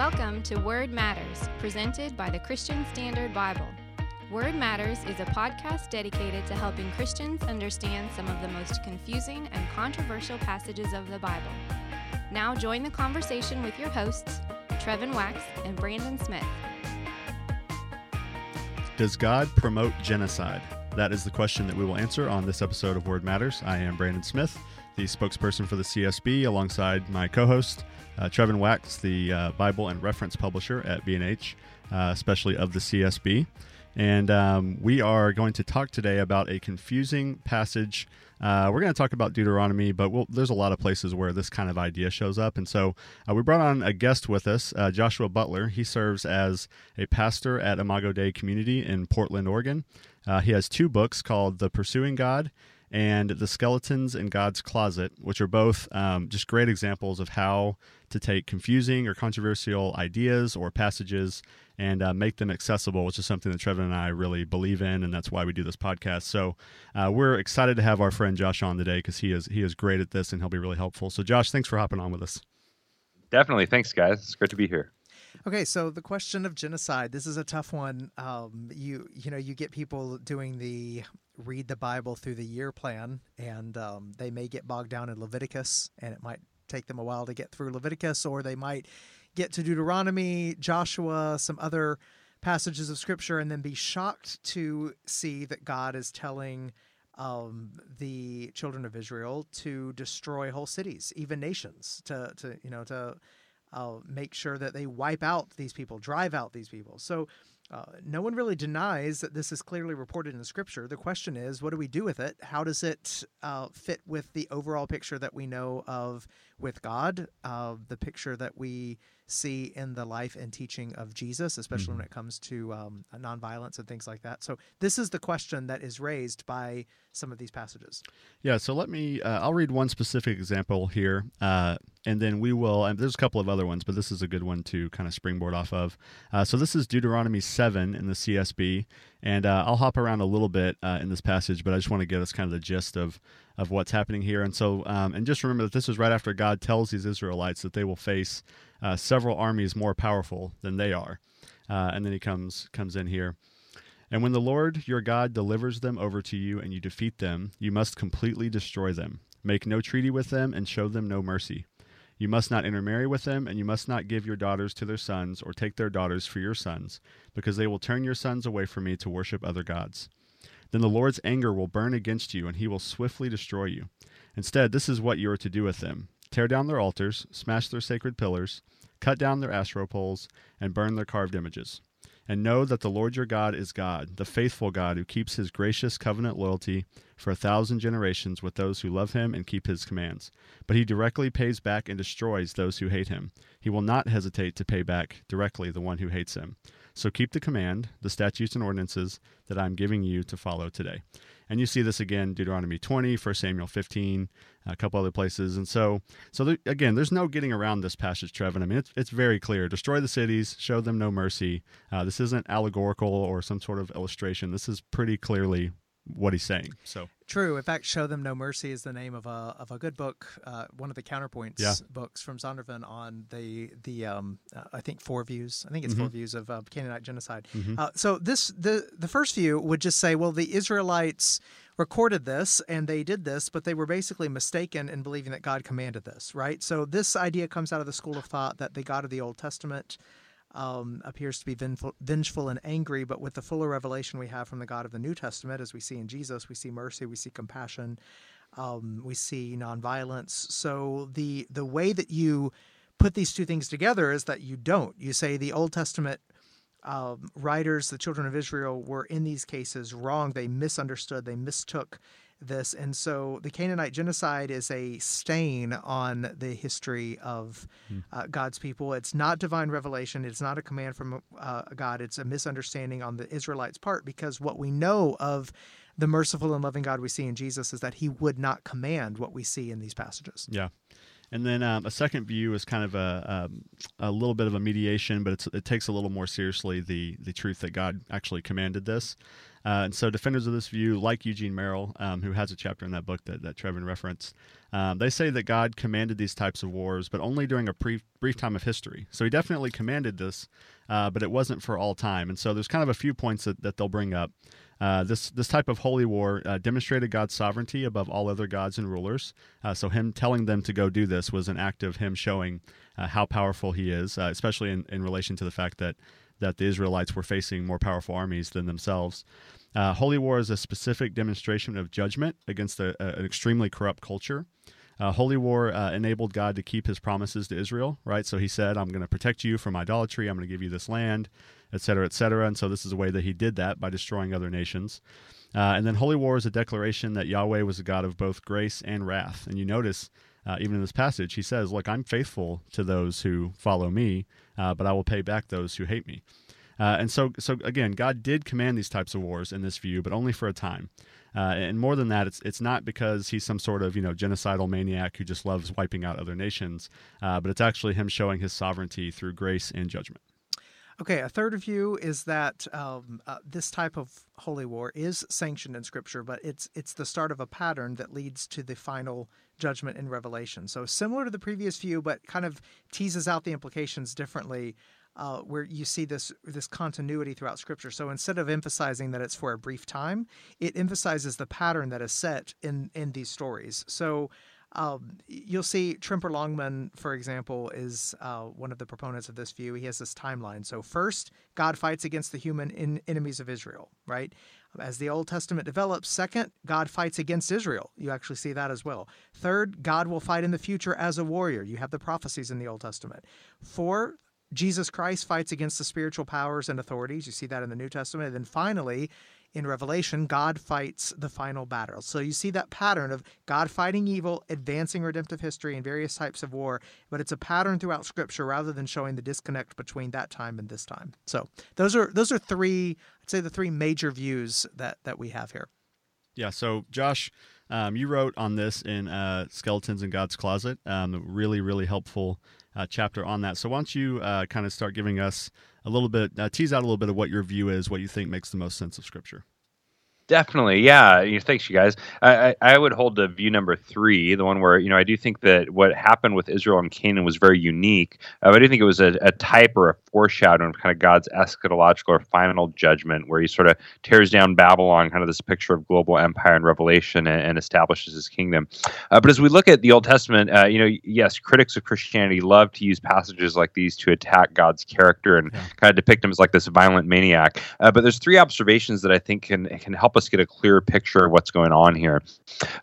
Welcome to Word Matters, presented by the Christian Standard Bible. Word Matters is a podcast dedicated to helping Christians understand some of the most confusing and controversial passages of the Bible. Now join the conversation with your hosts, Trevin Wax and Brandon Smith. Does God promote genocide? That is the question that we will answer on this episode of Word Matters. I am Brandon Smith, the spokesperson for the CSB, alongside my co host, uh, Trevin Wax, the uh, Bible and reference publisher at B&H, uh, especially of the CSB. And um, we are going to talk today about a confusing passage. Uh, we're going to talk about Deuteronomy, but we'll, there's a lot of places where this kind of idea shows up. And so uh, we brought on a guest with us, uh, Joshua Butler. He serves as a pastor at Imago Dei Community in Portland, Oregon. Uh, he has two books called The Pursuing God and The Skeletons in God's Closet, which are both um, just great examples of how to take confusing or controversial ideas or passages and uh, make them accessible, which is something that Trevin and I really believe in, and that's why we do this podcast. So uh, we're excited to have our friend Josh on today because he is he is great at this and he'll be really helpful. So Josh, thanks for hopping on with us. Definitely, thanks guys. It's great to be here. Okay, so the question of genocide. This is a tough one. Um, you you know you get people doing the read the Bible through the year plan, and um, they may get bogged down in Leviticus, and it might take them a while to get through Leviticus, or they might get to Deuteronomy, Joshua, some other passages of Scripture, and then be shocked to see that God is telling um, the children of Israel to destroy whole cities, even nations, to to you know to uh, make sure that they wipe out these people, drive out these people. So uh, no one really denies that this is clearly reported in the scripture. The question is, what do we do with it? How does it uh, fit with the overall picture that we know of with God, uh, the picture that we see in the life and teaching of Jesus, especially mm-hmm. when it comes to um, nonviolence and things like that? So, this is the question that is raised by some of these passages. Yeah, so let me, uh, I'll read one specific example here, uh, and then we will, and there's a couple of other ones, but this is a good one to kind of springboard off of. Uh, so this is Deuteronomy 7 in the CSB, and uh, I'll hop around a little bit uh, in this passage, but I just want to get us kind of the gist of, of what's happening here. And so, um, and just remember that this is right after God tells these Israelites that they will face uh, several armies more powerful than they are. and then he comes comes in here. And when the Lord your God delivers them over to you and you defeat them, you must completely destroy them. Make no treaty with them and show them no mercy. You must not intermarry with them, and you must not give your daughters to their sons or take their daughters for your sons, because they will turn your sons away from me to worship other gods. Then the Lord's anger will burn against you, and he will swiftly destroy you. Instead, this is what you are to do with them tear down their altars, smash their sacred pillars, cut down their Asherah poles, and burn their carved images and know that the Lord your God is God, the faithful God who keeps his gracious covenant loyalty for a thousand generations with those who love him and keep his commands. But he directly pays back and destroys those who hate him. He will not hesitate to pay back directly the one who hates him. So keep the command, the statutes and ordinances that I am giving you to follow today. And you see this again, Deuteronomy 20, 1 Samuel 15, a couple other places. And so, so there, again, there's no getting around this passage, Trevin. I mean, it's, it's very clear. Destroy the cities, show them no mercy. Uh, this isn't allegorical or some sort of illustration. This is pretty clearly what he's saying. So true. In fact, "Show Them No Mercy" is the name of a of a good book, uh, one of the counterpoints yeah. books from Zondervan on the the um, uh, I think four views. I think it's mm-hmm. four views of uh, Canaanite genocide. Mm-hmm. Uh, so this the the first view would just say, well, the Israelites recorded this and they did this, but they were basically mistaken in believing that God commanded this, right? So this idea comes out of the school of thought that the God of the Old Testament um, appears to be vengeful, and angry, but with the fuller revelation we have from the God of the New Testament, as we see in Jesus, we see mercy, we see compassion, um, we see nonviolence. So the the way that you put these two things together is that you don't. You say the Old Testament um, writers, the children of Israel, were in these cases wrong. They misunderstood. They mistook this. And so the Canaanite genocide is a stain on the history of hmm. uh, God's people. It's not divine revelation, it's not a command from uh, God, it's a misunderstanding on the Israelites' part because what we know of the merciful and loving God we see in Jesus is that he would not command what we see in these passages. Yeah. And then um, a second view is kind of a, a, um, a little bit of a mediation, but it takes a little more seriously the the truth that God actually commanded this. Uh, and so, defenders of this view, like Eugene Merrill, um, who has a chapter in that book that, that Trevin referenced, um, they say that God commanded these types of wars, but only during a brief, brief time of history. So, he definitely commanded this, uh, but it wasn't for all time. And so, there's kind of a few points that, that they'll bring up. Uh, this this type of holy war uh, demonstrated God's sovereignty above all other gods and rulers. Uh, so him telling them to go do this was an act of him showing uh, how powerful he is, uh, especially in, in relation to the fact that that the Israelites were facing more powerful armies than themselves. Uh, holy war is a specific demonstration of judgment against a, a, an extremely corrupt culture. Uh, holy war uh, enabled God to keep his promises to Israel, right? So he said, I'm going to protect you from idolatry. I'm going to give you this land, et cetera, et cetera. And so this is a way that he did that by destroying other nations. Uh, and then holy war is a declaration that Yahweh was a God of both grace and wrath. And you notice, uh, even in this passage, he says, Look, I'm faithful to those who follow me, uh, but I will pay back those who hate me. Uh, and so, so again, God did command these types of wars in this view, but only for a time. Uh, and more than that, it's it's not because he's some sort of you know genocidal maniac who just loves wiping out other nations, uh, but it's actually him showing his sovereignty through grace and judgment. Okay, a third view is that um, uh, this type of holy war is sanctioned in Scripture, but it's it's the start of a pattern that leads to the final judgment in Revelation. So similar to the previous view, but kind of teases out the implications differently uh, where you see this this continuity throughout Scripture. So instead of emphasizing that it's for a brief time, it emphasizes the pattern that is set in in these stories. So. Um, you'll see Tremper Longman, for example, is uh, one of the proponents of this view. He has this timeline. So, first, God fights against the human in- enemies of Israel, right? As the Old Testament develops. Second, God fights against Israel. You actually see that as well. Third, God will fight in the future as a warrior. You have the prophecies in the Old Testament. Four, Jesus Christ fights against the spiritual powers and authorities. You see that in the New Testament. And then finally, in Revelation, God fights the final battle. So you see that pattern of God fighting evil, advancing redemptive history, and various types of war. But it's a pattern throughout Scripture rather than showing the disconnect between that time and this time. So those are those are three, I'd say, the three major views that that we have here. Yeah. So Josh, um, you wrote on this in uh, Skeletons in God's Closet. Um, really, really helpful uh, chapter on that. So why don't you uh, kind of start giving us a little bit, uh, tease out a little bit of what your view is, what you think makes the most sense of Scripture. Definitely, yeah. Thanks, you guys. I, I, would hold to view number three, the one where you know I do think that what happened with Israel and Canaan was very unique. Uh, I do think it was a, a, type or a foreshadowing of kind of God's eschatological or final judgment, where He sort of tears down Babylon, kind of this picture of global empire and Revelation, and, and establishes His kingdom. Uh, but as we look at the Old Testament, uh, you know, yes, critics of Christianity love to use passages like these to attack God's character and yeah. kind of depict Him as like this violent maniac. Uh, but there's three observations that I think can can help us get a clear picture of what's going on here.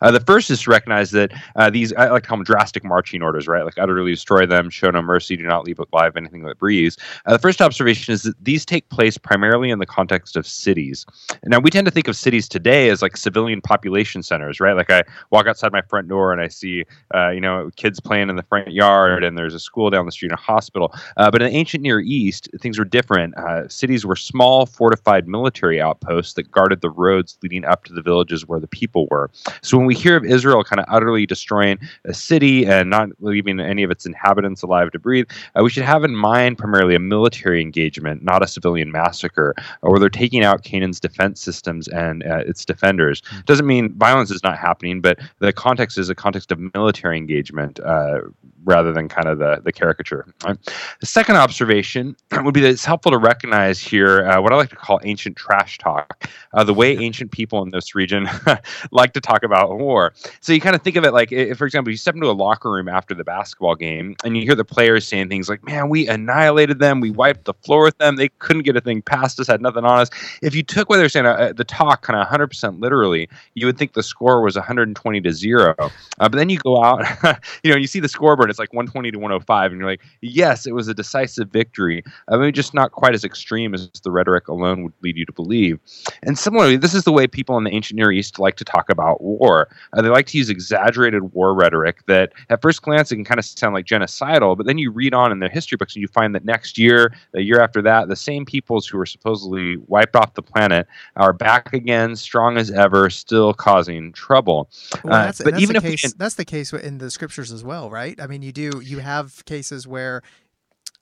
Uh, the first is to recognize that uh, these, I like to call them drastic marching orders, right? Like utterly destroy them, show no mercy, do not leave alive anything that breathes. Uh, the first observation is that these take place primarily in the context of cities. Now, we tend to think of cities today as like civilian population centers, right? Like I walk outside my front door and I see, uh, you know, kids playing in the front yard and there's a school down the street and a hospital. Uh, but in the ancient Near East, things were different. Uh, cities were small, fortified military outposts that guarded the roads leading up to the villages where the people were. So when we hear of Israel kind of utterly destroying a city and not leaving any of its inhabitants alive to breathe, uh, we should have in mind primarily a military engagement, not a civilian massacre, or they're taking out Canaan's defense systems and uh, its defenders. Hmm. Doesn't mean violence is not happening, but the context is a context of military engagement uh, rather than kind of the, the caricature. Right? The second observation would be that it's helpful to recognize here uh, what I like to call ancient trash talk, uh, the way ancient people in this region like to talk about war. So you kind of think of it like, if, for example, you step into a locker room after the basketball game and you hear the players saying things like, man, we annihilated them, we wiped the floor with them, they couldn't get a thing past us, had nothing on us. If you took what they're saying, uh, the talk kind of 100% literally, you would think the score was 120 to 0. Uh, but then you go out, you know, you see the scoreboard, it's like 120 to 105, and you're like, yes, it was a decisive victory. I mean, just not quite as extreme as the rhetoric alone would lead you to believe. And similarly, this is the way people in the ancient Near East like to talk about war. Uh, they like to use exaggerated war rhetoric that, at first glance, it can kind of sound like genocidal, but then you read on in their history books and you find that next year, the year after that, the same peoples who were supposedly wiped off the planet are back again, strong as ever, still causing trouble. Well, uh, that's, uh, but that's even if case, that's the case in the scriptures as well, right? I mean, you do you have cases where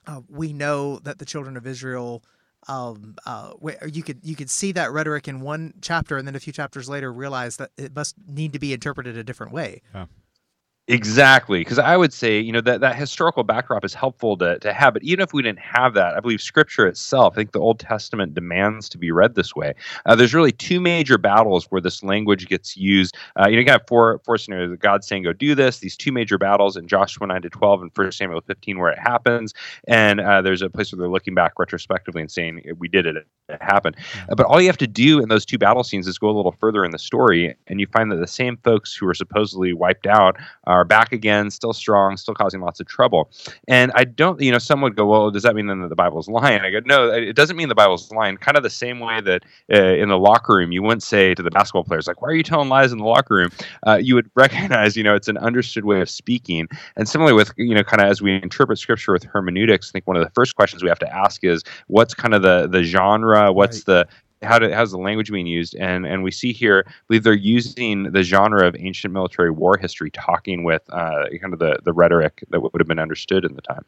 uh, we know that the children of Israel um, uh, you could you could see that rhetoric in one chapter, and then a few chapters later realize that it must need to be interpreted a different way. Yeah. Exactly, because I would say you know that that historical backdrop is helpful to to have, but even if we didn't have that, I believe Scripture itself, I think the Old Testament demands to be read this way. Uh, there's really two major battles where this language gets used. Uh, you know, you got four four scenarios: God saying "Go do this." These two major battles in Joshua nine to twelve and First Samuel fifteen, where it happens, and uh, there's a place where they're looking back retrospectively and saying we did it, it happened. Uh, but all you have to do in those two battle scenes is go a little further in the story, and you find that the same folks who were supposedly wiped out are back again, still strong, still causing lots of trouble. And I don't, you know, some would go, well, does that mean then that the Bible's lying? I go, no, it doesn't mean the Bible's lying. Kind of the same way that uh, in the locker room, you wouldn't say to the basketball players, like, why are you telling lies in the locker room? Uh, you would recognize, you know, it's an understood way of speaking. And similarly with, you know, kind of as we interpret scripture with hermeneutics, I think one of the first questions we have to ask is, what's kind of the the genre? What's right. the how to, how's the language being used. And and we see here I believe they're using the genre of ancient military war history talking with uh, kind of the, the rhetoric that would have been understood in the time.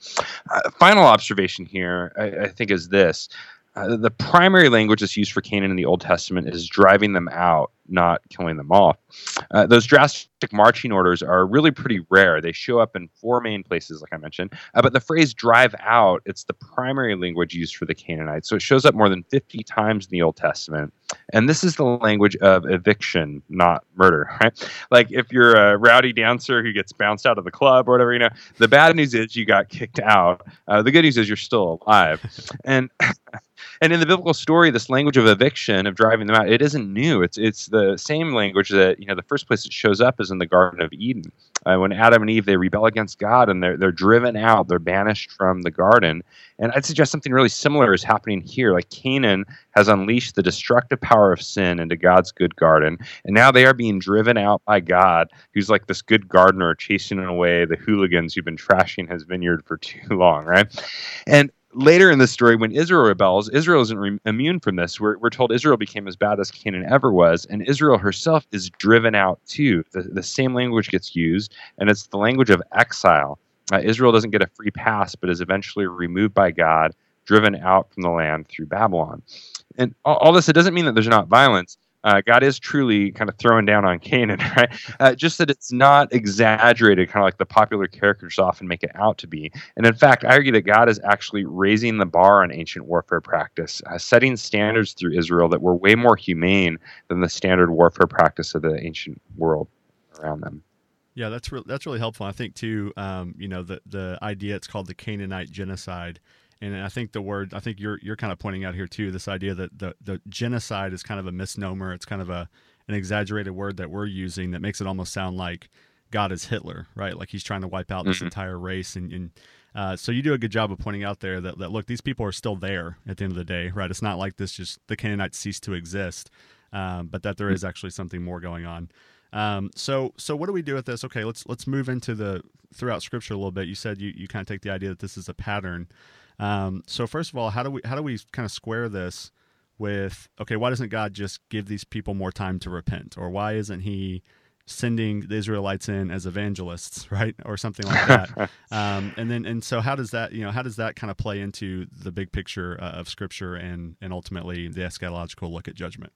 Uh, final observation here I, I think is this. Uh, the primary language that's used for Canaan in the Old Testament is driving them out, not killing them off. Uh, those drastic marching orders are really pretty rare. They show up in four main places, like I mentioned. Uh, but the phrase drive out, it's the primary language used for the Canaanites. So it shows up more than 50 times in the Old Testament. And this is the language of eviction, not murder, right? Like if you're a rowdy dancer who gets bounced out of the club or whatever, you know, the bad news is you got kicked out. Uh, the good news is you're still alive. and and in the biblical story, this language of eviction, of driving them out, it isn't new. It's it's the same language that you know the first place it shows up is in the Garden of Eden, uh, when Adam and Eve they rebel against God and they're they're driven out, they're banished from the garden. And I'd suggest something really similar is happening here. Like Canaan has unleashed the destructive power of sin into God's good garden, and now they are being driven out by God, who's like this good gardener chasing away the hooligans who've been trashing his vineyard for too long, right? And later in the story, when Israel rebels, Israel isn't re- immune from this. We're, we're told Israel became as bad as Canaan ever was, and Israel herself is driven out too. The, the same language gets used, and it's the language of exile. Uh, Israel doesn't get a free pass, but is eventually removed by God, driven out from the land through Babylon. And all, all this, it doesn't mean that there's not violence uh, God is truly kind of throwing down on Canaan, right? Uh, just that it's not exaggerated, kind of like the popular characters often make it out to be. And in fact, I argue that God is actually raising the bar on ancient warfare practice, uh, setting standards through Israel that were way more humane than the standard warfare practice of the ancient world around them. Yeah, that's re- that's really helpful. I think too, um, you know, the the idea it's called the Canaanite genocide and I think the word I think you're you're kind of pointing out here too this idea that the the genocide is kind of a misnomer. It's kind of a an exaggerated word that we're using that makes it almost sound like God is Hitler, right? Like he's trying to wipe out this mm-hmm. entire race. And, and uh, so you do a good job of pointing out there that, that look, these people are still there at the end of the day, right? It's not like this just the Canaanites cease to exist, um, but that there is actually something more going on. Um, so so what do we do with this? Okay, let's let's move into the throughout Scripture a little bit. You said you, you kind of take the idea that this is a pattern. Um, so first of all, how do we how do we kind of square this with okay? Why doesn't God just give these people more time to repent, or why isn't He sending the Israelites in as evangelists, right, or something like that? um, and then and so how does that you know how does that kind of play into the big picture uh, of Scripture and and ultimately the eschatological look at judgment?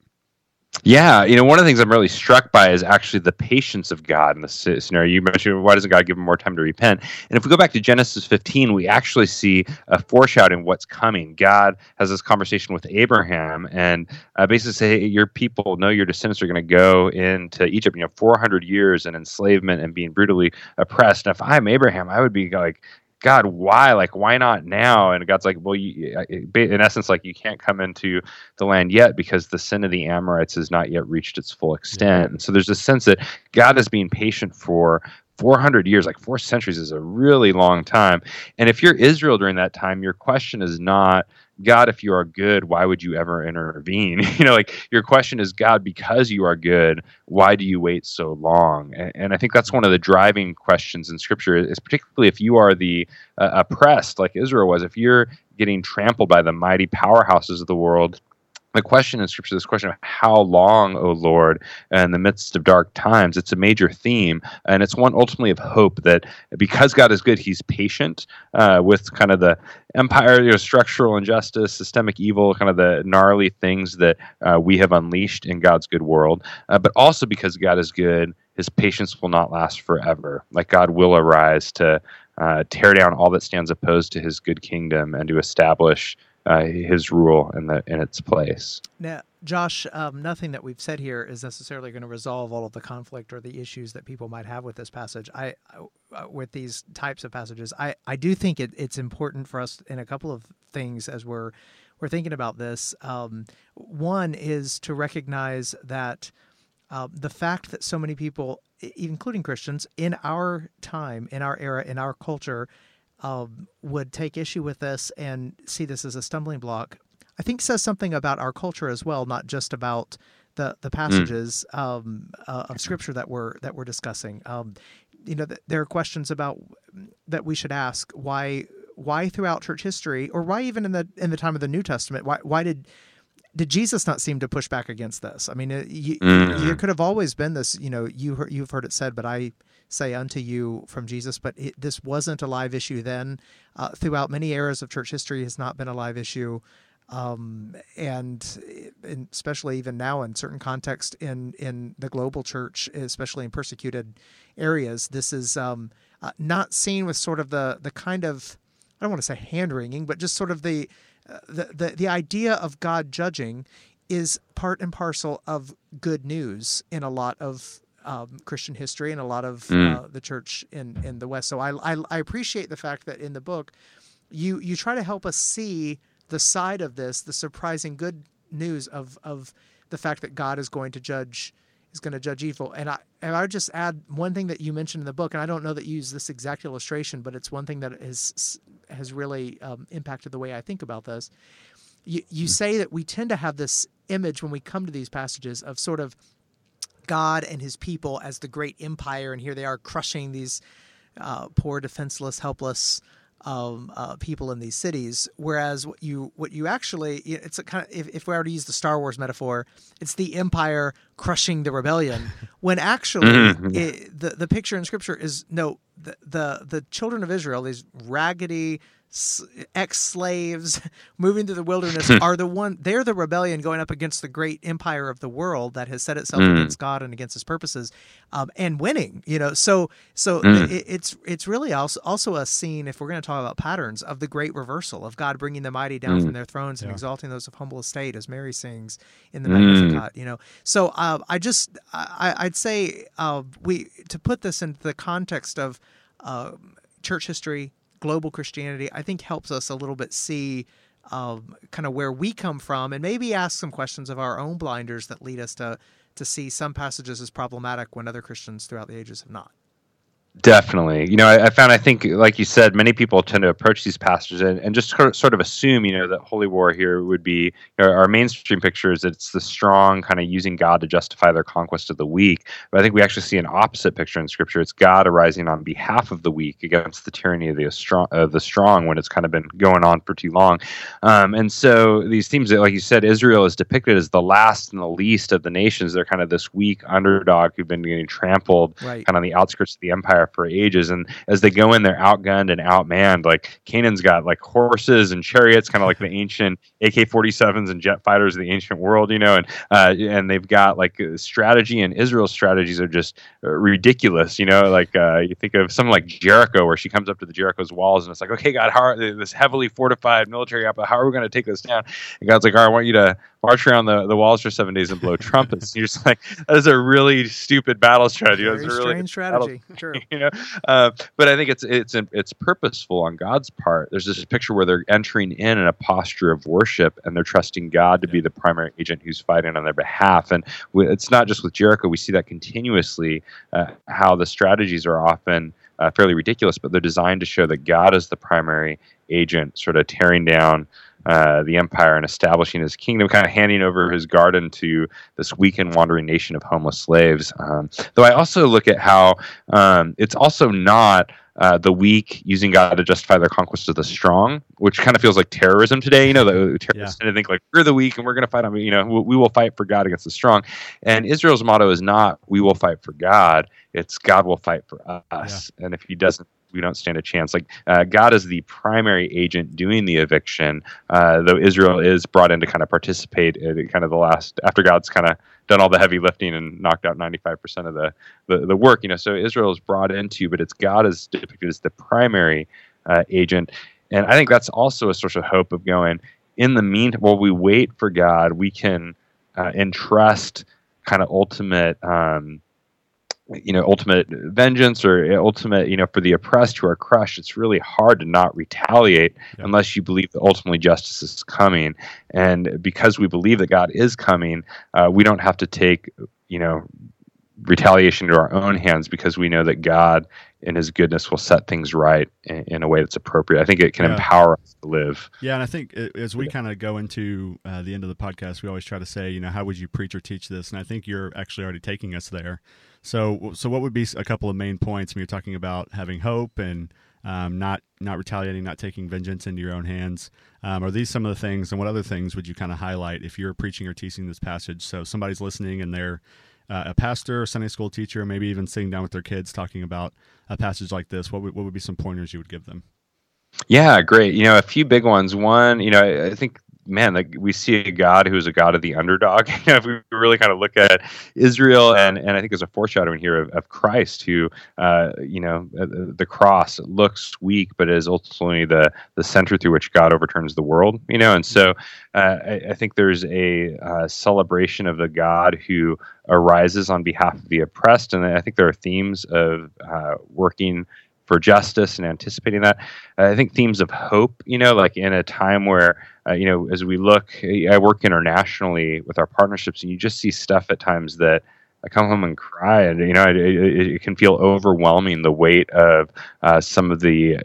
Yeah, you know, one of the things I'm really struck by is actually the patience of God in this scenario. You mentioned why doesn't God give him more time to repent? And if we go back to Genesis 15, we actually see a foreshadowing what's coming. God has this conversation with Abraham and uh, basically say, hey, "Your people know your descendants are going to go into Egypt. You know, 400 years in enslavement and being brutally oppressed. And if I'm Abraham, I would be like, God, why? Like, why not now? And God's like, well, you, in essence, like you can't come into the land yet because the sin of the Amorites has not yet reached its full extent. And so there's a sense that God is being patient for 400 years, like four centuries, is a really long time. And if you're Israel during that time, your question is not God, if you are good, why would you ever intervene? you know, like your question is, God, because you are good, why do you wait so long? And, and I think that's one of the driving questions in Scripture, is particularly if you are the uh, oppressed, like Israel was. If you're getting trampled by the mighty powerhouses of the world the question in scripture this question of how long o lord in the midst of dark times it's a major theme and it's one ultimately of hope that because god is good he's patient uh, with kind of the empire you know, structural injustice systemic evil kind of the gnarly things that uh, we have unleashed in god's good world uh, but also because god is good his patience will not last forever. Like god will arise to uh, tear down all that stands opposed to his good kingdom and to establish uh, his rule in the in its place. Now, Josh, um, nothing that we've said here is necessarily going to resolve all of the conflict or the issues that people might have with this passage. I, uh, with these types of passages, I, I do think it, it's important for us in a couple of things as we're we're thinking about this. Um, one is to recognize that uh, the fact that so many people, including Christians, in our time, in our era, in our culture, um, would take issue with this and see this as a stumbling block, I think says something about our culture as well, not just about the the hmm. passages mm. um, uh, of scripture that we're that we're discussing. Um, you know, th- there are questions about that we should ask why why throughout church history, or why even in the in the time of the New Testament, why why did did Jesus not seem to push back against this? I mean, it, you, mm. there could have always been this. You know, you you've heard it said, but I say unto you from Jesus. But it, this wasn't a live issue then. Uh, throughout many eras of church history, has not been a live issue. Um, and, and, especially even now in certain contexts in, in the global church, especially in persecuted areas, this is um, uh, not seen with sort of the the kind of I don't want to say hand wringing, but just sort of the, uh, the the the idea of God judging is part and parcel of good news in a lot of um, Christian history and a lot of mm. uh, the church in, in the West. So I, I, I appreciate the fact that in the book, you you try to help us see the side of this, the surprising good news of of the fact that God is going to judge is going to judge evil. And I and I would just add one thing that you mentioned in the book, and I don't know that you use this exact illustration, but it's one thing that has has really um, impacted the way I think about this. You you say that we tend to have this image when we come to these passages of sort of God and his people as the great empire, and here they are crushing these uh, poor, defenseless, helpless um, uh, people in these cities. Whereas what you what you actually it's a kind of if, if we were to use the Star Wars metaphor, it's the empire crushing the rebellion. when actually mm-hmm. it, the the picture in Scripture is no the the, the children of Israel, these raggedy ex-slaves moving through the wilderness are the one they're the rebellion going up against the great empire of the world that has set itself mm. against God and against his purposes um, and winning you know so so mm. it, it's it's really also also a scene if we're going to talk about patterns of the great reversal of God bringing the mighty down mm. from their thrones and exalting those of humble estate as Mary sings in the Magnificat you know so uh, I just I, I'd say uh, we to put this into the context of uh, church history global Christianity, I think helps us a little bit see um, kind of where we come from and maybe ask some questions of our own blinders that lead us to to see some passages as problematic when other Christians throughout the ages have not. Definitely. You know, I, I, found, I think, like you said, many people tend to approach these passages and, and just sort of assume, you know, that holy war here would be you know, our mainstream picture is that it's the strong kind of using God to justify their conquest of the weak. But I think we actually see an opposite picture in Scripture. It's God arising on behalf of the weak against the tyranny of the strong, uh, the strong when it's kind of been going on for too long. Um, and so these themes, that, like you said, Israel is depicted as the last and the least of the nations. They're kind of this weak underdog who've been getting trampled right. kind of on the outskirts of the empire for ages. And as they go in, they're outgunned and outmanned. Like Canaan's got like horses and chariots, kind of like the ancient AK-47s and jet fighters of the ancient world, you know. And uh, and they've got like strategy, and Israel's strategies are just uh, ridiculous, you know. Like uh, you think of something like Jericho, where she comes up to the Jericho's walls, and it's like, okay, God, how are this heavily fortified military outfit? How are we going to take this down? And God's like, all right, I want you to march around the, the walls for seven days and blow trumpets. You're just like, that is a really stupid battle strategy. That's a really strange strategy. Battle, True. You know, uh, but I think it's it's it's purposeful on God's part. There's this picture where they're entering in in a posture of worship and they're trusting God to be the primary agent who's fighting on their behalf. And it's not just with Jericho. We see that continuously. Uh, how the strategies are often. Uh, fairly ridiculous, but they're designed to show that God is the primary agent, sort of tearing down uh, the empire and establishing his kingdom, kind of handing over his garden to this weak and wandering nation of homeless slaves. Um, though I also look at how um, it's also not uh, the weak using God to justify their conquest of the strong, which kind of feels like terrorism today. You know, the terrorists yeah. tend to think like we're the weak and we're going to fight on. You know, we, we, will fight for God against the strong. And Israel's motto is not "we will fight for God." It's God will fight for us. Yeah. And if He doesn't, we don't stand a chance. Like uh, God is the primary agent doing the eviction, uh, though Israel is brought in to kind of participate in kind of the last after God's kind of done all the heavy lifting and knocked out 95% of the, the, the work. You know, so Israel is brought into, but it's God is depicted as the primary uh, agent, and I think that's also a source of hope of going. In the meantime, while we wait for God, we can uh, entrust kind of ultimate. Um, you know ultimate vengeance or ultimate you know for the oppressed who are crushed it's really hard to not retaliate yeah. unless you believe that ultimately justice is coming and because we believe that god is coming uh, we don't have to take you know retaliation to our own hands because we know that god in his goodness will set things right in, in a way that's appropriate i think it can yeah. empower us to live yeah and i think as we kind of go into uh, the end of the podcast we always try to say you know how would you preach or teach this and i think you're actually already taking us there so, so what would be a couple of main points when you're talking about having hope and um, not not retaliating, not taking vengeance into your own hands? Um, are these some of the things, and what other things would you kind of highlight if you're preaching or teaching this passage? So somebody's listening and they're uh, a pastor, a Sunday school teacher, maybe even sitting down with their kids talking about a passage like this. What would, what would be some pointers you would give them? Yeah, great. You know, a few big ones. One, you know, I think man, like we see a God who is a God of the underdog. if we really kind of look at Israel, and and I think there's a foreshadowing here of, of Christ, who, uh, you know, uh, the cross looks weak, but is ultimately the the center through which God overturns the world. You know, and so uh, I, I, think there's a uh, celebration of the God who arises on behalf of the oppressed, and I think there are themes of uh, working for justice and anticipating that. Uh, I think themes of hope, you know, like in a time where, uh, you know, as we look, I work internationally with our partnerships, and you just see stuff at times that I come home and cry, and you know, it, it, it can feel overwhelming the weight of uh, some of the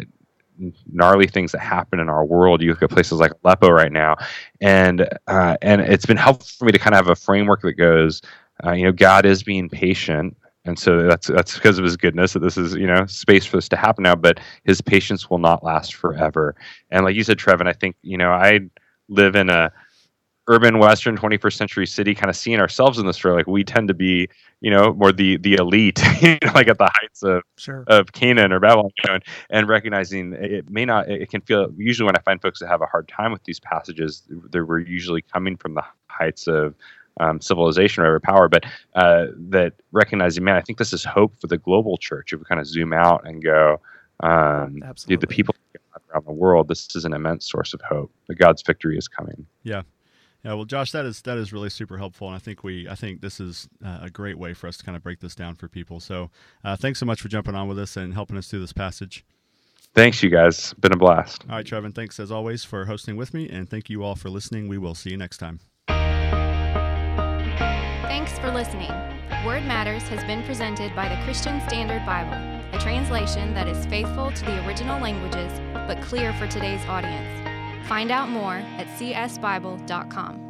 gnarly things that happen in our world. You look at places like Aleppo right now, and uh, and it's been helpful for me to kind of have a framework that goes, uh, you know, God is being patient and so that's that's because of his goodness that this is you know space for this to happen now but his patience will not last forever and like you said trevin i think you know i live in a urban western 21st century city kind of seeing ourselves in this story like we tend to be you know more the the elite you know, like at the heights of sure. of canaan or babylon you know, and, and recognizing it may not it can feel usually when i find folks that have a hard time with these passages they were usually coming from the heights of um, civilization or power, but uh, that recognizing, man, I think this is hope for the global church. If we kind of zoom out and go, um, Absolutely. the people around the world, this is an immense source of hope. That God's victory is coming. Yeah. Yeah, well, Josh, that is that is really super helpful, and I think we I think this is uh, a great way for us to kind of break this down for people. So, uh, thanks so much for jumping on with us and helping us through this passage. Thanks, you guys. Been a blast. All right, Trevin. Thanks as always for hosting with me, and thank you all for listening. We will see you next time. Thanks for listening. Word Matters has been presented by the Christian Standard Bible, a translation that is faithful to the original languages but clear for today's audience. Find out more at csbible.com.